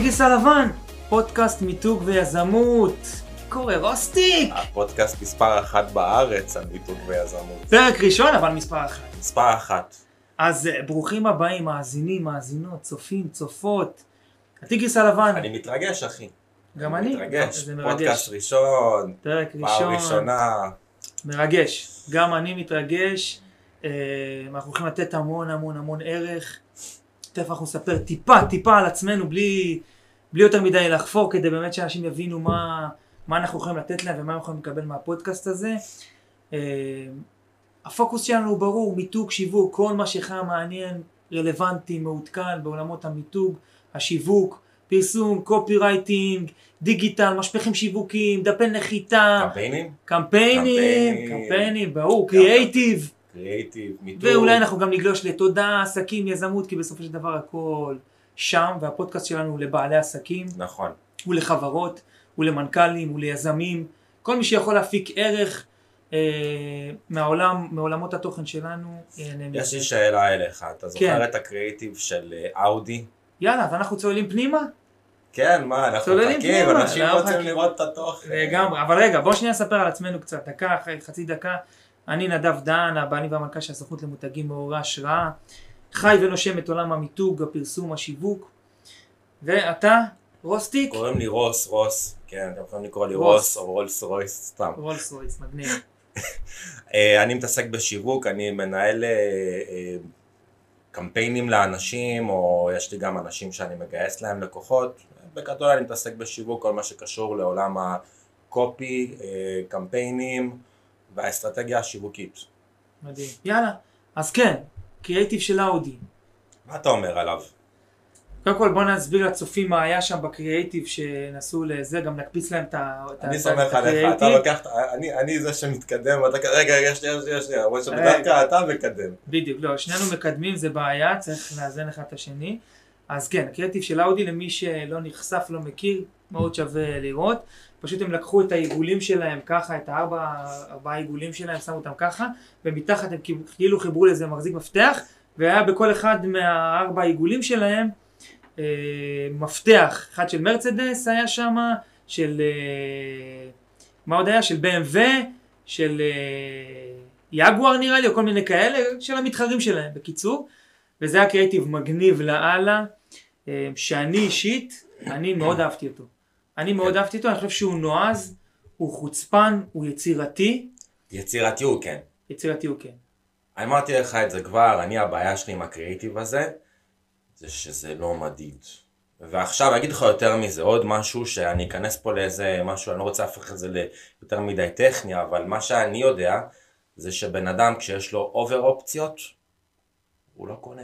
הטיגריס הלבן, פודקאסט מיתוג ויזמות. קורא רוסטיק! הפודקאסט מספר אחת בארץ על מיתוג ויזמות. פרק ראשון אבל מספר אחת. מספר אחת. אז אה, ברוכים הבאים, מאזינים, מאזינות, צופים, צופות. הטיגריס הלבן, אני מתרגש אחי. גם אני. מתרגש. פודקאסט. ראשון, פרק פעם ראשון. ראשונה. מרגש. גם אני מתרגש. אה, אנחנו הולכים לתת המון המון המון ערך. תכף אנחנו נספר טיפה טיפה על עצמנו בלי, בלי יותר מדי לחפור כדי באמת שאנשים יבינו מה, מה אנחנו יכולים לתת להם ומה הם יכולים לקבל מהפודקאסט הזה. אה, הפוקוס שלנו הוא ברור, מיתוג, שיווק, כל מה שמעניין, רלוונטי, מעודכן בעולמות המיתוג, השיווק, פרסום, copywriting, דיגיטל, משפכים שיווקיים, דפי נחיתה, קמפיינים, קמפיינים, קמפיינים. קמפיינים, ברור, קריאייטיב, קריאייטיב, מיתוג. ואולי אנחנו גם נגלוש לתודה, עסקים, יזמות, כי בסופו של דבר הכל שם, והפודקאסט שלנו הוא לבעלי עסקים, נכון. הוא לחברות, הוא למנכ"לים, הוא ליזמים, כל מי שיכול להפיק ערך אה, מהעולם, מעולמות התוכן שלנו, ייהנה יש. לי שאלה אליך, אתה זוכר כן. את הקריאייטיב של אה, אאודי? יאללה, ואנחנו צוללים פנימה? כן, מה, אנחנו מחכים, אנשים רוצים. לראות את התוכן. לגמרי, אבל רגע, בוא שנייה נספר על עצמנו קצת, דקה, חצי דקה. אני נדב דן, הבעלים והמנכ"ל של הסוכנות למותגים מעוררי השראה. חי ונושם את עולם המיתוג, הפרסום, השיווק. ואתה, רוסטיק? קוראים לי רוס, רוס, כן, אתם יכולים לקרוא לי רוס. או רולס רויס, סתם. רולס רויס, מגניב. אה, אני מתעסק בשיווק, אני מנהל אה, אה, קמפיינים לאנשים, או יש לי גם אנשים שאני מגייס להם לקוחות. בגדול אני מתעסק בשיווק, כל מה שקשור לעולם הקופי, קמפיינים והאסטרטגיה השיווקית. מדהים. יאללה, אז כן, קריאייטיב של אאודי. מה אתה אומר עליו? קודם כל בוא נסביר לצופים מה היה שם בקריאייטיב שנסעו לזה, גם נקפיץ להם את ה- את ה- אני סומך עליך, אתה. לוקח, אני- אני זה שמתקדם, ואתה כ- רגע, רגע, שנייה, שנייה, שנייה, למרות שבדרך כלל אתה מקדם. בדיוק, לא, שנינו מקדמים זה בעיה, צריך לאזן אחד את השני. אז כן, הקריאטיב של אאודי למי שלא נחשף, לא מכיר, מאוד שווה לראות. פשוט הם לקחו את העיגולים שלהם ככה, את הארבע ארבעה עיגולים שלהם, שמו אותם ככה, ומתחת הם כאילו חיברו לזה מחזיק מפתח, והיה בכל אחד מהארבע העיגולים שלהם אה, מפתח, אחד של מרצדס היה שם, של אה, מה עוד היה? של BMW, של אה, יגואר נראה לי, או כל מיני כאלה, של המתחרים שלהם, בקיצור. וזה היה קריאיטיב מגניב לאללה, אה, שאני אישית, אני מאוד אהבתי אותו. אני מאוד אהבתי אותו, אני חושב שהוא נועז, הוא חוצפן, הוא יצירתי, יצירתיות, כן. יצירתי הוא כן. אני אמרתי לך את זה כבר, אני הבעיה שלי עם הקריאיטיב הזה, זה שזה לא מדיד. ועכשיו אני אגיד לך יותר מזה, עוד משהו שאני אכנס פה לאיזה משהו, אני לא רוצה להפוך את זה ליותר מדי טכני, אבל מה שאני יודע, זה שבן אדם כשיש לו אובר אופציות, הוא לא קונה.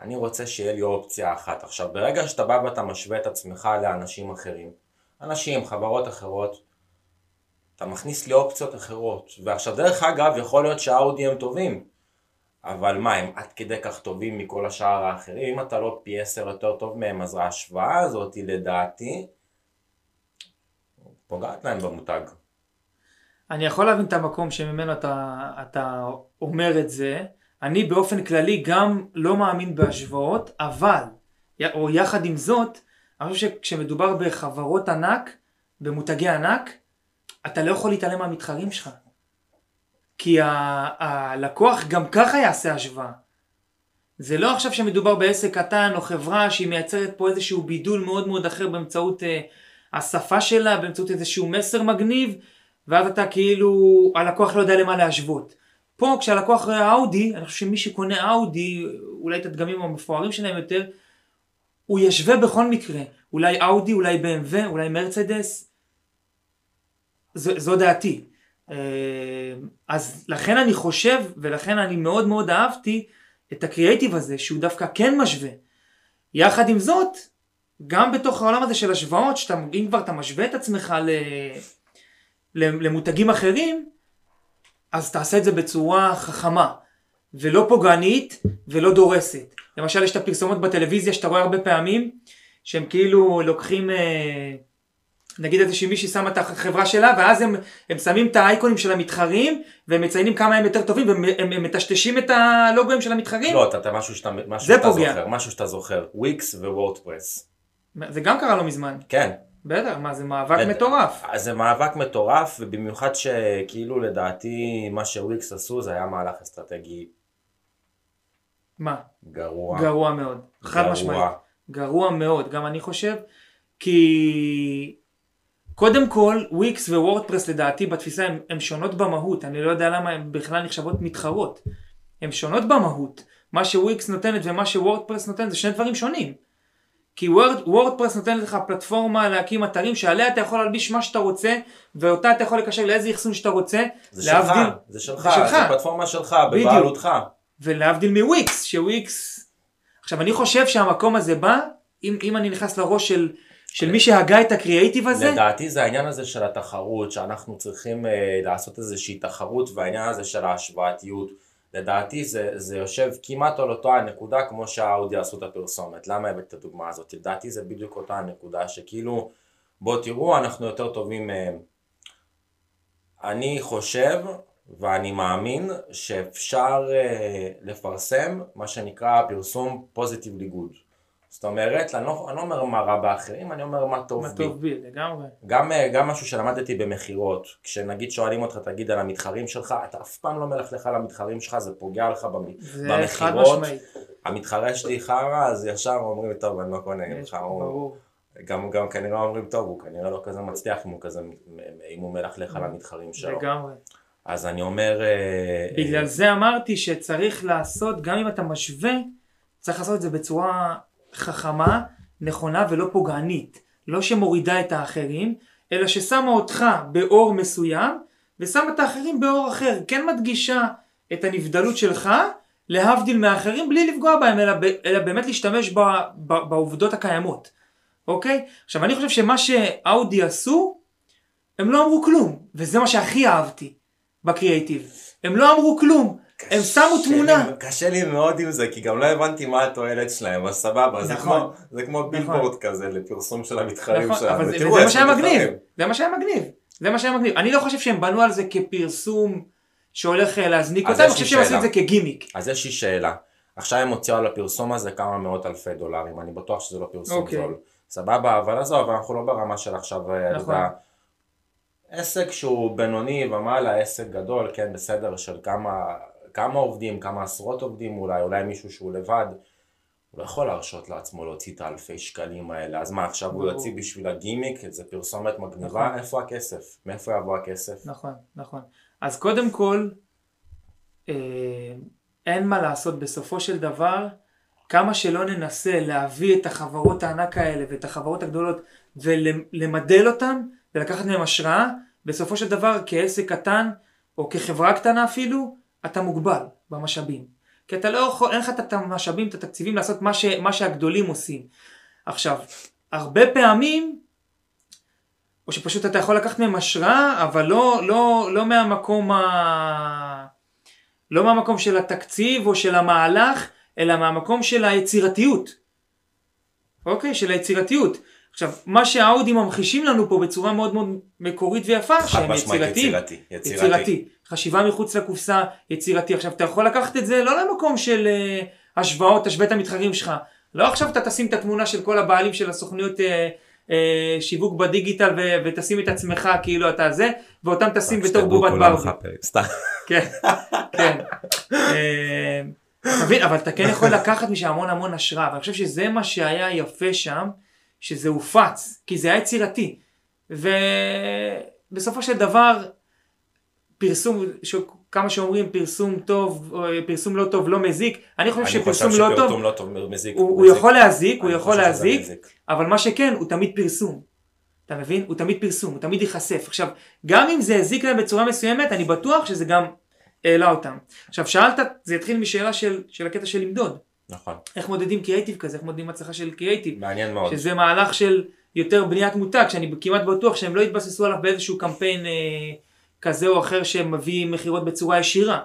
אני רוצה שיהיה לי אופציה אחת. עכשיו, ברגע שאתה בא ואתה משווה את עצמך לאנשים אחרים, אנשים, חברות אחרות, אתה מכניס לי אופציות אחרות. ועכשיו, דרך אגב, יכול להיות שהאודי הם טובים, אבל מה, הם עד כדי כך טובים מכל השאר האחרים? אם אתה לא פי עשר יותר טוב מהם, אז ההשוואה הזאת, לדעתי, פוגעת להם במותג. אני יכול להבין את המקום שממנו אתה, אתה אומר את זה. אני באופן כללי גם לא מאמין בהשוואות, אבל, או יחד עם זאת, אני חושב שכשמדובר בחברות ענק, במותגי ענק, אתה לא יכול להתעלם מהמתחרים שלך. כי ה- הלקוח גם ככה יעשה השוואה. זה לא עכשיו שמדובר בעסק קטן או חברה שהיא מייצרת פה איזשהו בידול מאוד מאוד אחר באמצעות אה, השפה שלה, באמצעות איזשהו מסר מגניב, ואז אתה כאילו, הלקוח לא יודע למה להשוות. פה כשהלקוח רואה אאודי, אני חושב שמי שקונה אאודי, אולי את הדגמים המפוארים שלהם יותר, הוא ישווה בכל מקרה. אולי אאודי, אולי BMW, אולי מרצדס. זו, זו דעתי. אה, אז לכן אני חושב, ולכן אני מאוד מאוד אהבתי את הקריאייטיב הזה, שהוא דווקא כן משווה. יחד עם זאת, גם בתוך העולם הזה של השוואות, שאתה, אם כבר אתה משווה את עצמך ל, למותגים אחרים, אז תעשה את זה בצורה חכמה, ולא פוגענית, ולא דורסת. למשל, יש את הפרסומות בטלוויזיה שאתה רואה הרבה פעמים, שהם כאילו לוקחים, אה, נגיד איזושהי מישהי שמה את החברה שלה, ואז הם, הם שמים את האייקונים של המתחרים, והם מציינים כמה הם יותר טובים, והם הם, הם מטשטשים את הלוגוים של המתחרים. לא, אתה, אתה משהו שאתה, משהו זה שאתה פוגע. זוכר, משהו שאתה זוכר, וויקס ווורדפרס. זה גם קרה לא מזמן. כן. בטח, מה זה מאבק בטח. מטורף. אז זה מאבק מטורף, ובמיוחד שכאילו לדעתי מה שוויקס עשו זה היה מהלך אסטרטגי מה? גרוע. גרוע מאוד. חד. משמעית. גרוע מאוד, גם אני חושב. כי קודם כל, וויקס ווורדפרס לדעתי בתפיסה הן שונות במהות. אני לא יודע למה הן בכלל נחשבות מתחרות. הן שונות במהות. מה שוויקס נותנת ומה שוורדפרס נותנת זה שני דברים שונים. כי וורד, וורדפרס נותנת לך פלטפורמה להקים אתרים שעליה אתה יכול להלביש מה שאתה רוצה ואותה אתה יכול לקשר לאיזה אחסון שאתה רוצה. זה שלך, זה שלך, זה שלך. זה פלטפורמה שלך, בדיוק. ולהבדיל מוויקס, שוויקס... עכשיו אני חושב שהמקום הזה בא, אם, אם אני נכנס לראש של, של מי שהגה את הקריאייטיב הזה, לדעתי זה העניין הזה של התחרות, שאנחנו צריכים אה, לעשות איזושהי תחרות, והעניין הזה של ההשוואתיות. לדעתי זה, זה יושב כמעט על אותה הנקודה כמו שהאודי עשו את הפרסומת. למה הבאת את הדוגמה הזאת? לדעתי זה בדיוק אותה הנקודה שכאילו, בואו תראו, אנחנו יותר טובים מהם. אני חושב ואני מאמין שאפשר אה, לפרסם מה שנקרא פרסום פוזיטיבלי גוד. זאת אומרת, אני לא, אני לא אומר מה רע באחרים, אני אומר מה טוב מה בי. טוב בי, לגמרי. גם, אה, גם משהו שלמדתי במכירות, כשנגיד שואלים אותך תגיד על המתחרים שלך, אתה אף פעם לא מלכלך על המתחרים שלך, זה פוגע לך במ- זה חד במכירות. משמעית. המתחרה שלי חרא, אז ישר אומרים, טוב, אני לא קונה ממך, ברור. גם, גם כנראה אומרים, טוב, הוא כנראה לא כזה מצליח אם הוא כזה, אם הוא מלכלך על המתחרים שלו. לגמרי. אז אני אומר... אה, בגלל זה אמרתי שצריך לעשות, גם אם אתה משווה, צריך לעשות את זה בצורה חכמה, נכונה ולא פוגענית. לא שמורידה את האחרים, אלא ששמה אותך באור מסוים, ושמה את האחרים באור אחר. כן מדגישה את הנבדלות שלך, להבדיל מהאחרים, בלי לפגוע בהם, אלא, ב- אלא באמת להשתמש ב, ב, בעובדות הקיימות. אוקיי? עכשיו אני חושב שמה שאאודי עשו, הם לא אמרו כלום, וזה מה שהכי אהבתי בקריאייטיב. הם לא אמרו כלום, הם שמו תמונה. לי- קשה לי מאוד עם זה, כי גם לא הבנתי מה התועלת שלהם, אז סבבה, זה נכון. כמו- זה כמו בילבורד כזה לפרסום של המתחרים נכון, שלנו. זה, תראו, וזה מה שהיה מגניב. זה מה שהיה מגניב, זה מה שהיה מגניב. אני לא חושב שהם בנו על זה כפרסום שהולך אה, להזניק אותם, אני חושב שהם עשו את. זה כגימיק. אז יש לי שאלה, עכשיו הם הוציאו על הפרסום הזה כמה מאות אלפי דולרים, אני בטוח שזה לא פרסום אוקיי. זול. סבבה, אבל עזוב, אנחנו לא ברמה של עכשיו, אה, אתה נכון. עסק שהוא בינוני ומעלה, עסק גדול, כן, בסדר, של כמה, כמה עובדים, כמה עשרות עובדים אולי, אולי מישהו שהוא לבד, הוא לא יכול להרשות לעצמו להוציא את האלפי שקלים האלה, אז מה עכשיו הוא. יוציא בשביל הגימיק, איזה פרסומת מגניבה, נכון. איפה הכסף? מאיפה יבוא הכסף? נכון, נכון. אז קודם כל, אה, אין מה לעשות בסופו של דבר, כמה שלא ננסה להביא את החברות הענק האלה ואת החברות הגדולות ולמדל אותן ולקחת מהן השראה, בסופו של דבר כעסק קטן או כחברה קטנה אפילו, אתה מוגבל במשאבים. כי אתה לא יכול, אין לך את המשאבים, את התקציבים לעשות מה, ש, מה שהגדולים עושים. עכשיו, הרבה פעמים או שפשוט אתה יכול לקחת מהם השראה, אבל לא, לא, לא מהמקום ה... לא מהמקום של התקציב או של המהלך, אלא מהמקום של היצירתיות. אוקיי? של היצירתיות. עכשיו, מה שהאודי ממחישים לנו פה בצורה מאוד מאוד מקורית ויפה, שהם יצירתיים. יצירתי, יצירתי. יצירתי. חשיבה מחוץ לקופסה, יצירתי. עכשיו, אתה יכול לקחת את זה לא למקום של uh, השוואות, תשווה את המתחרים שלך. לא עכשיו אתה תשים את התמונה של כל הבעלים של הסוכנויות uh, uh, שיווק בדיגיטל ו- ותשים את עצמך כאילו אתה זה, ואותם תשים בתור בובת ברבי. סתם. כן, כן. אה, אתה מבין, אבל אתה כן יכול לקחת משם המון המון השראה, ואני חושב שזה מה שהיה יפה שם, שזה הופץ, כי זה היה יצירתי. ובסופו של דבר, פרסום, ש... כמה שאומרים פרסום טוב, פרסום לא טוב לא מזיק, אני חושב אני חושב שפרסום לא טוב, לא טוב מזיק. הוא, הוא מזיק. יכול להזיק, הוא יכול חושב להזיק, מזיק. אבל מה שכן, הוא תמיד פרסום. אתה מבין? הוא תמיד פרסום, הוא תמיד ייחשף. עכשיו, גם אם זה הזיק להם בצורה מסוימת, אני בטוח שזה גם העלה אותם. עכשיו, שאלת, זה יתחיל משאלה של, של הקטע של למדוד. נכון, איך מודדים קריאייטיב כזה, איך מודדים הצלחה של קריאייטיב. מעניין מאוד. שזה מהלך של יותר בניית מותג, שאני כמעט בטוח שהם לא יתבססו עליו באיזשהו קמפיין אה, כזה או אחר שמביא מכירות בצורה ישירה.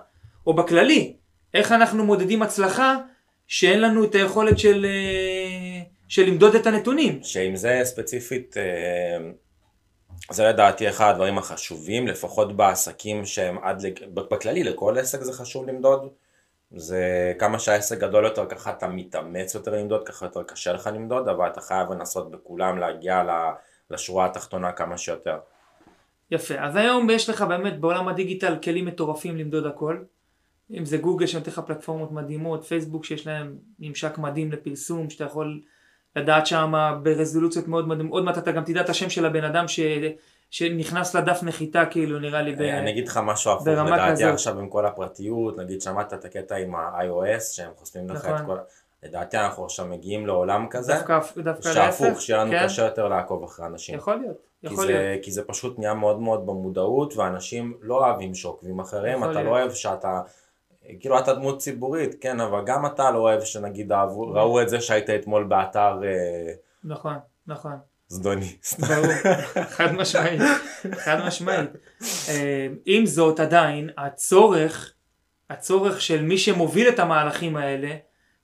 או בכללי, איך אנחנו מודדים הצלחה שאין לנו את היכולת של, אה, של למדוד את הנתונים. שעם זה ספציפית, אה, זה לדעתי אחד הדברים החשובים, לפחות בעסקים שהם עד, לג- בכללי, לכל עסק זה חשוב למדוד, זה כמה שהעסק גדול יותר, ככה אתה מתאמץ יותר למדוד, ככה יותר קשה לך למדוד, אבל אתה חייב לנסות בכולם להגיע לשורה התחתונה כמה שיותר. יפה, אז היום יש לך באמת בעולם הדיגיטל כלים מטורפים למדוד הכל. אם זה גוגל שנותן לך פלטפורמות מדהימות, פייסבוק שיש להם ממשק מדהים לפרסום, שאתה יכול לדעת שם ברזולוציות מאוד מדהימות, עוד מעט אתה גם תדע את השם של הבן אדם ש... שנכנס לדף נחיתה כאילו נראה לי ב... אני אגיד לך משהו הפוך, לדעתי עכשיו עם כל הפרטיות, נגיד שמעת את הקטע עם ה-iOS שהם חוסמים לך את נכון. כל... לדעתי אנחנו עכשיו מגיעים לעולם כזה, דווקא, שהפוך, שיהיה לנו כן? קשה יותר לעקוב אחרי אנשים. יכול להיות, יכול כי להיות. כי זה פשוט נהיה מאוד מאוד במודעות, ואנשים לא אוהבים שעוקבים אחריהם, אתה לא אוהב שאתה, כאילו אתה דמות ציבורית, כן, אבל גם אתה לא אוהב שנגיד אהבו, ראו את זה שהיית אתמול באתר... אה, נכון, נכון. זדוני. ברור, חד משמעית, חד משמעית. אה, עם זאת עדיין הצורך, הצורך של מי שמוביל את המהלכים האלה,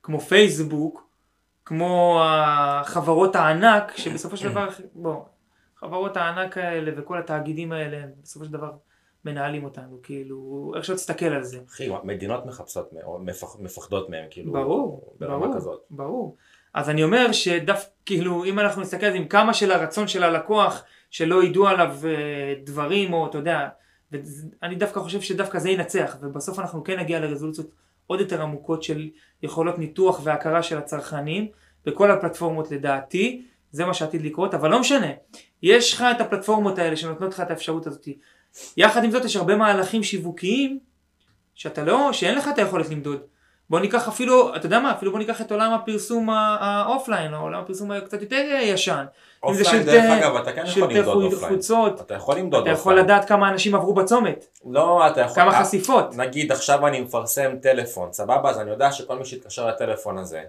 כמו פייסבוק, כמו החברות הענק, שבסופו של דבר, בוא, חברות הענק האלה וכל התאגידים האלה, בסופו של דבר מנהלים אותנו, כאילו, איך שלא תסתכל על זה. אחי, מדינות מחפשות, מפחדות מהם, כאילו, ברור, ברור, כזאת. ברור. אז אני אומר שדווקא, כאילו, אם אנחנו נסתכל על זה עם כמה של הרצון של הלקוח, שלא ידעו עליו אה, דברים, או אתה יודע, אני דווקא חושב שדווקא זה ינצח, ובסוף אנחנו כן נגיע לרזולוציות עוד יותר עמוקות של יכולות ניתוח והכרה של הצרכנים, בכל הפלטפורמות לדעתי, זה מה שעתיד לקרות, אבל לא משנה, יש לך את הפלטפורמות האלה שנותנות לך את האפשרות הזאת. יחד עם זאת יש הרבה מהלכים שיווקיים שאתה לא, שאין לך את היכולת למדוד. בוא ניקח אפילו, אתה יודע מה, אפילו בוא ניקח את עולם הפרסום ה offline, או עולם הפרסום הקצת יותר ישן. offline דרך אגב, אתה כן יכול למדוד offline. חוצות, אתה יכול למדוד offline. אתה יכול לדעת כמה אנשים עברו בצומת. לא, אתה יכול... כמה חשיפות. נגיד עכשיו אני מפרסם טלפון, סבבה? אז אני יודע שכל מי שיתקשר לטלפון הזה.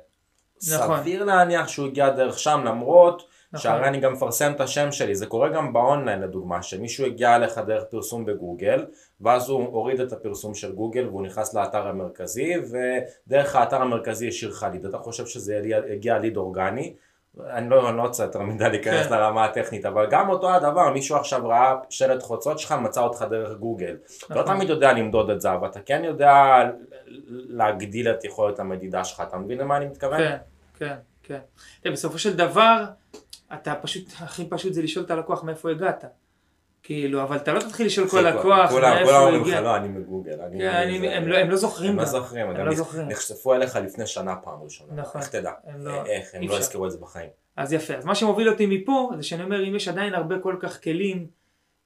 נכון. סביר להניח שהוא הגיע דרך שם, למרות נכון. שהרי אני גם מפרסם את השם שלי, זה קורה גם באונליין לדוגמה, שמישהו הגיע אליך דרך פרסום בגוגל, ואז הוא הוריד את הפרסום של גוגל והוא נכנס לאתר המרכזי, ודרך האתר המרכזי השאיר לך ליד. אתה חושב שזה הגיע ליד אורגני, אני לא, אני לא רוצה יותר מדי להיכנס. לרמה הטכנית, אבל גם אותו הדבר, מישהו עכשיו ראה שלט חוצות שלך, מצא אותך דרך גוגל. לא נכון. לא תמיד יודע למדוד את זה, אבל אתה כן יודע להגדיל את יכולת המדידה שלך, אתה מבין למה אני מתכוון? כן, כן, כן. בסופו של דבר, אתה פשוט, הכי פשוט זה לשאול את הלקוח מאיפה הגעת. כאילו, אבל אתה לא תתחיל לשאול כל לקוח מאיפה הוא הגיע. כולם אומרים לך, לא, אני מגוגל. כן, לא- הם לא זוכרים. הם לא זוכרים, הם לא זוכרים. נחשפו אליך לפני שנה פעם ראשונה. נכון. איך תדע? לא- איך, הם לא יזכרו את זה בחיים. אז יפה, אז מה שמוביל אותי מפה, זה שאני אומר, אם יש עדיין הרבה כל כך כלים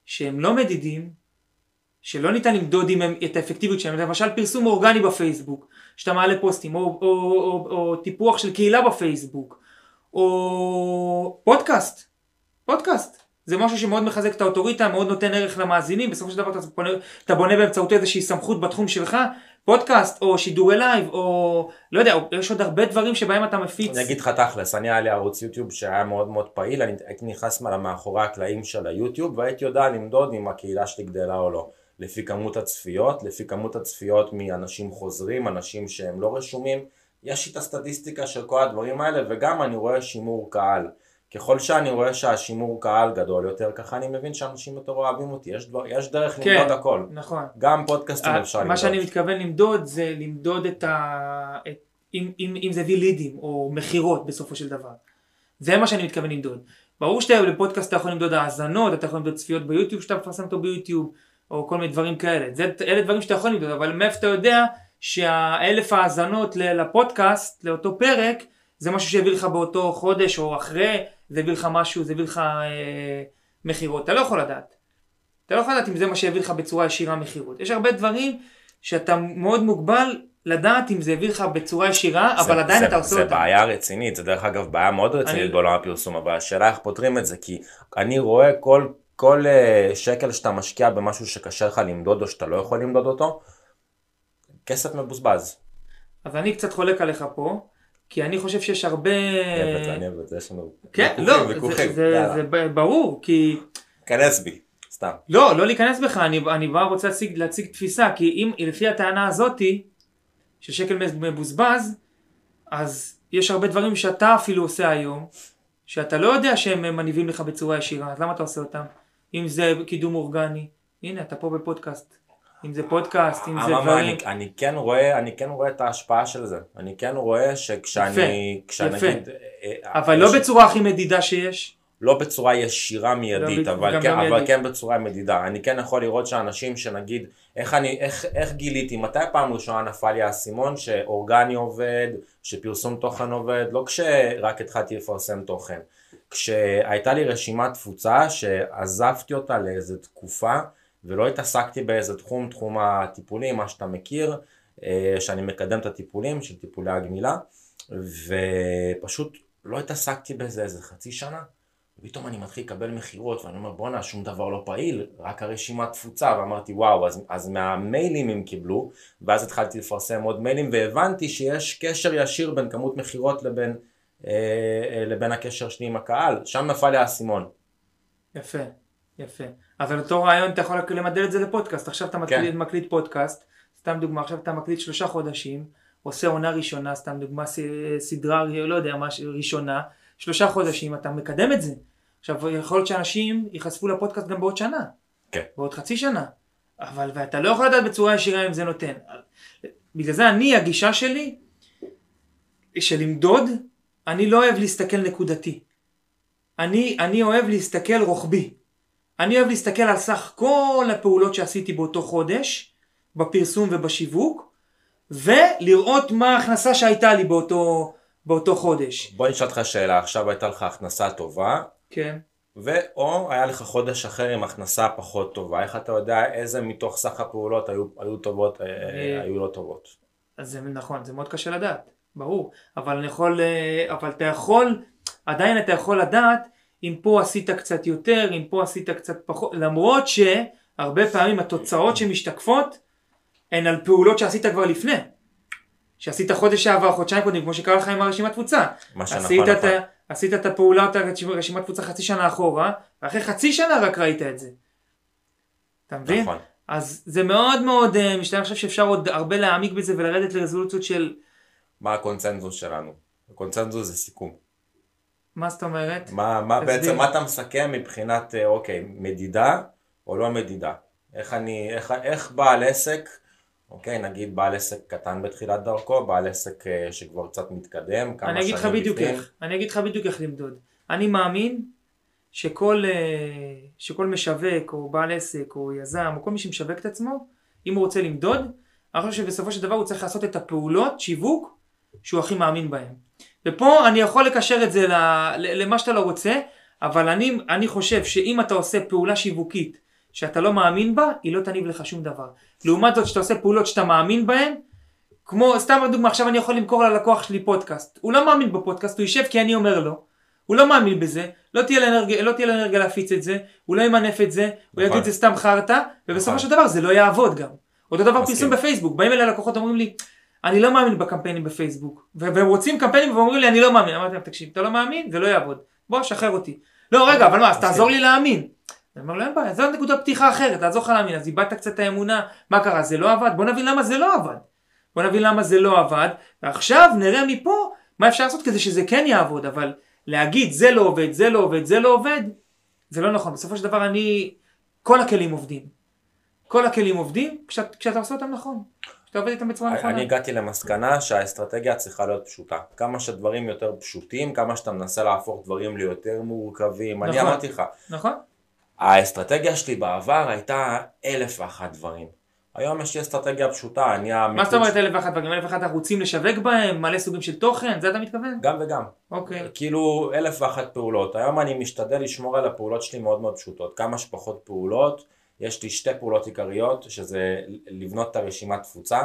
שהם לא מדידים, שלא ניתן למדוד עם את האפקטיביות שלהם, למשל פרסום אורגני בפייסבוק, שאתה מעלה פוסטים, או, או, או, או טיפוח של קהילה בפייסבוק, או פודקאסט, פודקאסט. זה משהו שמאוד מחזק את האוטוריטה, מאוד נותן ערך למאזינים, בסופו של דבר אתה בונה, אתה בונה באמצעותו איזושהי סמכות בתחום שלך, פודקאסט או שידורי לייב או לא יודע, יש עוד הרבה דברים שבהם אתה מפיץ. אני אגיד לך תכלס, אני היה לי ערוץ יוטיוב שהיה מאוד מאוד פעיל, אני הייתי נכנס מאחורי הקלעים של היוטיוב והייתי יודע למדוד אם הקהילה שלי גדלה או לא. לפי כמות הצפיות, לפי כמות הצפיות מאנשים חוזרים, אנשים שהם לא רשומים, יש את הסטטיסטיקה של כל הדברים האלה וגם אני רואה שימור קהל. ככל שאני רואה שהשימור קהל גדול יותר, ככה אני מבין שאנשים יותר אוהבים אותי, יש, דבר, יש דרך כן, למדוד הכל. נכון. גם פודקאסטים אפשר למדוד. מה שאני מתכוון למדוד זה למדוד את ה... את... אם, אם, אם זה הביא לידים או מכירות בסופו של דבר. זה מה שאני מתכוון למדוד. ברור שאתה בפודקאסט אתה יכול למדוד האזנות, אתה יכול למדוד צפיות ביוטיוב שאתה מפרסם אותו ביוטיוב, או כל מיני דברים כאלה. זה, אלה דברים שאתה יכול למדוד, אבל מאיפה אתה יודע שהאלף האזנות לפודקאסט, לאותו פרק, זה משהו שהביא לך באותו חודש או אחרי, זה הביא לך משהו, זה הביא לך אה, מכירות. אתה לא יכול לדעת. אתה לא יכול לדעת אם זה מה שהביא לך בצורה ישירה מכירות. יש הרבה דברים שאתה מאוד מוגבל לדעת אם זה הביא לך בצורה ישירה, זה, אבל עדיין זה, אתה עושה זה אותה. זה בעיה רצינית, זה דרך אגב בעיה מאוד רצינית אני... בעולם הפרסום, אבל השאלה איך פותרים את זה, כי אני רואה כל, כל uh, שקל שאתה משקיע במשהו שקשה לך למדוד או שאתה לא יכול למדוד אותו, כסף מבוזבז. אז אני קצת חולק עליך פה. כי אני חושב שיש הרבה... אני אוהב אני אוהב את זה, יש לנו כן, לא, זה, זה ברור, כי... כנס בי, סתם. לא, לא להיכנס בך, אני, אני בא רוצה להציג, להציג תפיסה, כי אם לפי הטענה הזאתי, ששקל מבוזבז, אז יש הרבה דברים שאתה אפילו עושה היום, שאתה לא יודע שהם מניבים לך בצורה ישירה, אז למה אתה עושה אותם? אם זה קידום אורגני, הנה אתה פה בפודקאסט. אם זה פודקאסט, אם זה דברים. אני, אני כן רואה, אני כן רואה את ההשפעה של זה. אני כן רואה שכשאני, כשאני יפה. אגיד, אה, אבל לא יש- בצורה הכי מדידה שיש. לא בצורה ישירה מיידית, לא, אבל, כן, לא אבל. כן בצורה מדידה. אני כן יכול לראות שאנשים שנגיד, איך, אני, איך, איך גיליתי, מתי פעם ראשונה נפל לי האסימון שאורגני עובד, שפרסום תוכן עובד, לא כשרק התחלתי לפרסם תוכן. כשהייתה לי רשימת תפוצה שעזבתי אותה לאיזו תקופה ולא התעסקתי באיזה תחום, תחום הטיפולים, מה שאתה מכיר, אה, שאני מקדם את הטיפולים של טיפולי הגמילה, ופשוט לא התעסקתי בזה איזה חצי שנה. ופתאום אני מתחיל לקבל מכירות ואני אומר בואנה שום דבר לא פעיל, רק הרשימת תפוצה ואמרתי וואו אז, אז מהמיילים הם קיבלו ואז התחלתי לפרסם עוד מיילים והבנתי שיש קשר ישיר בין כמות מכירות לבין, אה, אה, לבין הקשר שלי עם הקהל, שם נפל לי האסימון. יפה, יפה. אז על אותו רעיון אתה יכול למדל את זה לפודקאסט. עכשיו אתה מקליט, כן. מקליט פודקאסט, סתם דוגמה, עכשיו אתה מקליט שלושה חודשים, עושה עונה ראשונה, סתם דוגמה, סדרה, לא יודע, מה, ראשונה, שלושה חודשים, אתה מקדם את זה. עכשיו יכול להיות שאנשים ייחשפו לפודקאסט גם בעוד שנה. כן. בעוד חצי שנה. אבל, ואתה לא יכול לדעת בצורה ישירה אם זה נותן. בגלל זה אני, הגישה שלי, של למדוד, אני לא אוהב להסתכל נקודתי. אני, אני אוהב להסתכל רוחבי. אני אוהב להסתכל על סך כל הפעולות שעשיתי באותו חודש, בפרסום ובשיווק, ולראות מה ההכנסה שהייתה לי באותו, באותו חודש. בוא נשאל אותך שאלה, עכשיו הייתה לך הכנסה טובה, כן. ואו היה לך חודש אחר עם הכנסה פחות טובה, איך אתה יודע איזה מתוך סך הפעולות היו, היו טובות, אה, אני- היו לא טובות? אז זה נכון, זה מאוד קשה לדעת, ברור. אבל אני יכול, אה, אבל אתה יכול, עדיין אתה יכול לדעת אם פה עשית קצת יותר, אם פה עשית קצת פחות, למרות שהרבה פעמים התוצאות שמשתקפות הן על פעולות שעשית כבר לפני. שעשית חודש שעבר, חודשיים קודם, כמו שקרה לך עם הרשימת תפוצה. מה שנכון נכון. עשית את הפעולה, את הרשימת תפוצה חצי שנה אחורה, ואחרי חצי שנה רק ראית את זה. אתה מבין? נכון. אז זה מאוד מאוד אה, משתנה, אני חושב שאפשר עוד הרבה להעמיק בזה ולרדת לרזולוציות של, מה הקונצנזוס שלנו? הקונצנזוס זה סיכום. מה זאת אומרת? מה, מה תסביר. בעצם, מה אתה מסכם מבחינת, אה, אוקיי, מדידה או לא מדידה? איך אני, איך, איך בעל עסק, אוקיי, נגיד בעל עסק קטן בתחילת דרכו, בעל עסק אה, שכבר קצת מתקדם, כמה אני אגיד לך שנים בדיוק. איך, אני אגיד לך בדיוק איך למדוד. אני מאמין שכל, אה, שכל משווק או בעל עסק או יזם או כל מי שמשווק את עצמו, אם הוא רוצה למדוד, אני חושב שבסופו של דבר הוא צריך לעשות את הפעולות שיווק שהוא הכי מאמין בהן. ופה אני יכול לקשר את זה למה שאתה לא רוצה, אבל אני, אני חושב שאם אתה עושה פעולה שיווקית שאתה לא מאמין בה, היא לא תניב לך שום דבר. לעומת זאת שאתה עושה פעולות שאתה מאמין בהן, כמו, סתם דוגמא, עכשיו אני יכול למכור ללקוח שלי פודקאסט. הוא לא מאמין בפודקאסט, הוא יישב כי אני אומר לו. הוא לא מאמין בזה, לא תהיה לו אנרגיה, לא תהיה לו אנרגיה להפיץ את זה, הוא לא ימנף את זה, הוא נכון. יגיד זה סתם חרטא, ובסופו נכון. של דבר זה לא יעבוד גם. אותו דבר. פרסום בפייסבוק, באים אליי לקוחות אומרים לי, אני לא מאמין בקמפיינים בפייסבוק, והם רוצים קמפיינים ואומרים לי אני לא מאמין, אמרתי להם תקשיב, אתה לא מאמין, זה לא יעבוד, בוא שחרר אותי. לא רגע, אבל מה, אז. תעזור לי להאמין. אני אומר לו אין בעיה, זו נקודת פתיחה אחרת, תעזור לך להאמין, אז איבדת קצת את האמונה, מה קרה, זה לא עבד, בוא נבין למה זה לא עבד. בוא נבין למה זה לא עבד, ועכשיו נראה מפה מה אפשר לעשות כדי שזה כן יעבוד, אבל להגיד זה לא עובד, זה לא עובד, זה לא עובד, זה לא נכון. בסופו של דבר אני, כל הכלים עובדים. כל הכלים עובדים כשאת, כשאתה עושה אותם נכון. כשאתה עובד איתם בצורה נכונה. אני הגעתי למסקנה שהאסטרטגיה צריכה להיות פשוטה. כמה שדברים יותר פשוטים, כמה שאתה מנסה להפוך דברים ליותר מורכבים. אני נכון. אמרתי לך, נכון? האסטרטגיה שלי בעבר הייתה אלף ואחת דברים. היום יש לי אסטרטגיה פשוטה, אני מה המיקוד זאת אומרת אלף ואחת דברים? אלף ואחת ערוצים לשווק בהם? מלא סוגים של תוכן? זה אתה מתכוון? גם וגם. אוקיי. כאילו אלף ואחת פעולות. היום אני משתדל לשמור על הפעולות שלי מאוד מאוד פשוטות. כמה שפחות פעולות. יש לי שתי פעולות עיקריות, שזה לבנות את הרשימת תפוצה,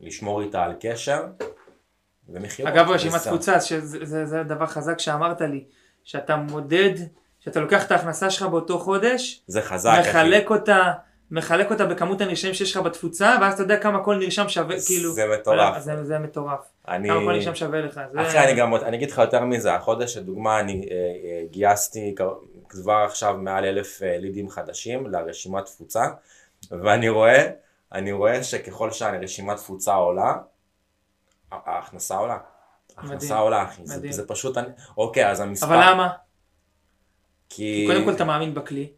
לשמור איתה על קשר, ומכירות. אגב רשימת. תפוצה, שזה זה, זה דבר חזק שאמרת לי, שאתה מודד, שאתה לוקח את ההכנסה שלך באותו חודש, זה חזק, אחי. מחלק אותה, מחלק אותה בכמות הנרשמים שיש לך בתפוצה, ואז אתה יודע כמה כל נרשם שווה, כאילו, זה מטורף. זה, זה מטורף, אני... כמה כל נרשם שווה לך, זה... אחי, אני גם, אני אגיד לך יותר מזה, החודש לדוגמה אני אה, אה, גייסתי כבר עכשיו מעל אלף אה, לידים חדשים לרשימת תפוצה, ואני רואה, אני רואה שככל שהרשימת תפוצה עולה, ההכנסה עולה. ההכנסה מדהים, עולה אחי, זה. זה פשוט, אני, אוקיי אז המספר, אבל למה? כי, קודם כל אתה מאמין בכלי,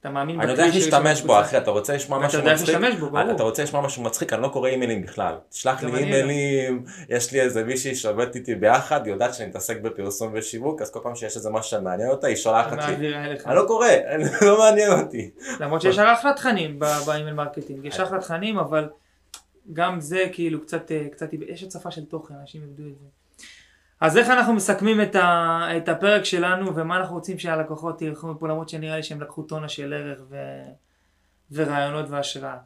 אתה מאמין אני יודע איך להשתמש בו. אחי, אתה רוצה לשמוע משהו יודע איך מצחיק? להשתמש בו, ברור. אתה רוצה לשמוע משהו מצחיק? אני לא קורא אימיילים בכלל. תשלח לי לא. אימיילים, יש לי איזה מישהי שעובדת איתי ביחד, היא יודעת שאני מתעסק בפרסום ושיווק, אז כל פעם שיש איזה משהו שמעניין אותה, היא שולחת לי. אני לא קורא, לא מעניין אותי. למרות שיש אחלה תכנים ב email marketing, יש אחלה תכנים, אבל גם זה כאילו קצת, אה, קצת, יש הצפה של תוכן, אנשים איבדו את זה. אז איך אנחנו מסכמים את, ה, את הפרק שלנו ומה אנחנו רוצים שהלקוחות ילכו מפה למרות שנראה לי שהם לקחו טונה של ערך ו, ורעיונות והשראה.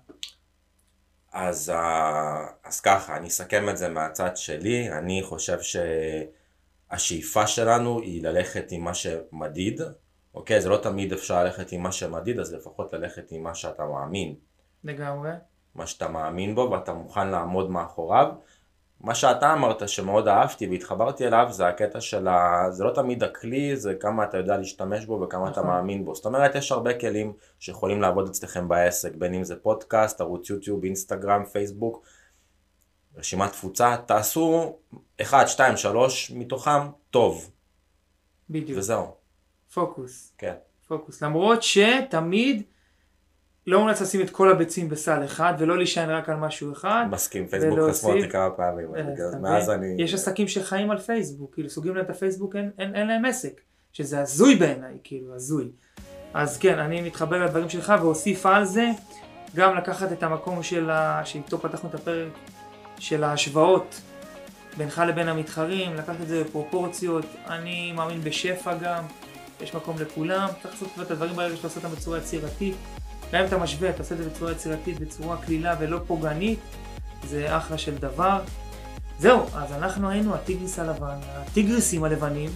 אז, אה, אז ככה, אני אסכם את זה מהצד שלי, אני חושב שהשאיפה שלנו היא ללכת עם מה שמדיד, אוקיי? זה לא תמיד אפשר ללכת עם מה שמדיד, אז לפחות ללכת עם מה שאתה מאמין. לגמרי. מה שאתה מאמין בו ואתה מוכן לעמוד מאחוריו. מה שאתה אמרת שמאוד אהבתי והתחברתי אליו זה הקטע של ה... זה לא תמיד הכלי, זה כמה אתה יודע להשתמש בו וכמה אתה נכון. מאמין בו. זאת אומרת, יש הרבה כלים שיכולים לעבוד אצלכם בעסק, בין אם זה פודקאסט, ערוץ יוטיוב, אינסטגרם, פייסבוק, רשימת תפוצה, תעשו 1, 2, 3 מתוכם טוב, בדיוק. וזהו, פוקוס. כן. פוקוס. למרות שתמיד לא מומלץ לשים את כל הביצים בסל אחד ולא להישען רק על משהו אחד. מסכים, פייסבוק חסמו אותי כמה פעמים, אה, מאז? אני... יש עסקים שחיים על פייסבוק, כאילו סוגרים להם את הפייסבוק, אין, אין, אין להם עסק, שזה הזוי בעיניי, כאילו, הזוי. אז כן, אני מתחבר לדברים שלך ואוסיף על זה גם לקחת את המקום של ה... שאיתו פתחנו את הפרק, של ההשוואות בינך לבין המתחרים, לקחת את זה בפרופורציות, אני מאמין בשפע גם, יש מקום לכולם, צריך לעשות את הדברים ברגע שאתה עושה אותם בצורה יצירתית, גם אם אתה משווה, אתה עושה את זה בצורה יצירתית, בצורה קלילה ולא פוגענית, זה אחלה של דבר. זהו, אז אנחנו היינו הטיגריס הלבן, הטיגריסים הלבנים.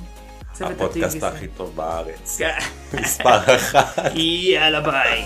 הפודקאסט. הכי טוב בארץ, כן. מספר אחת. יאללה ביי.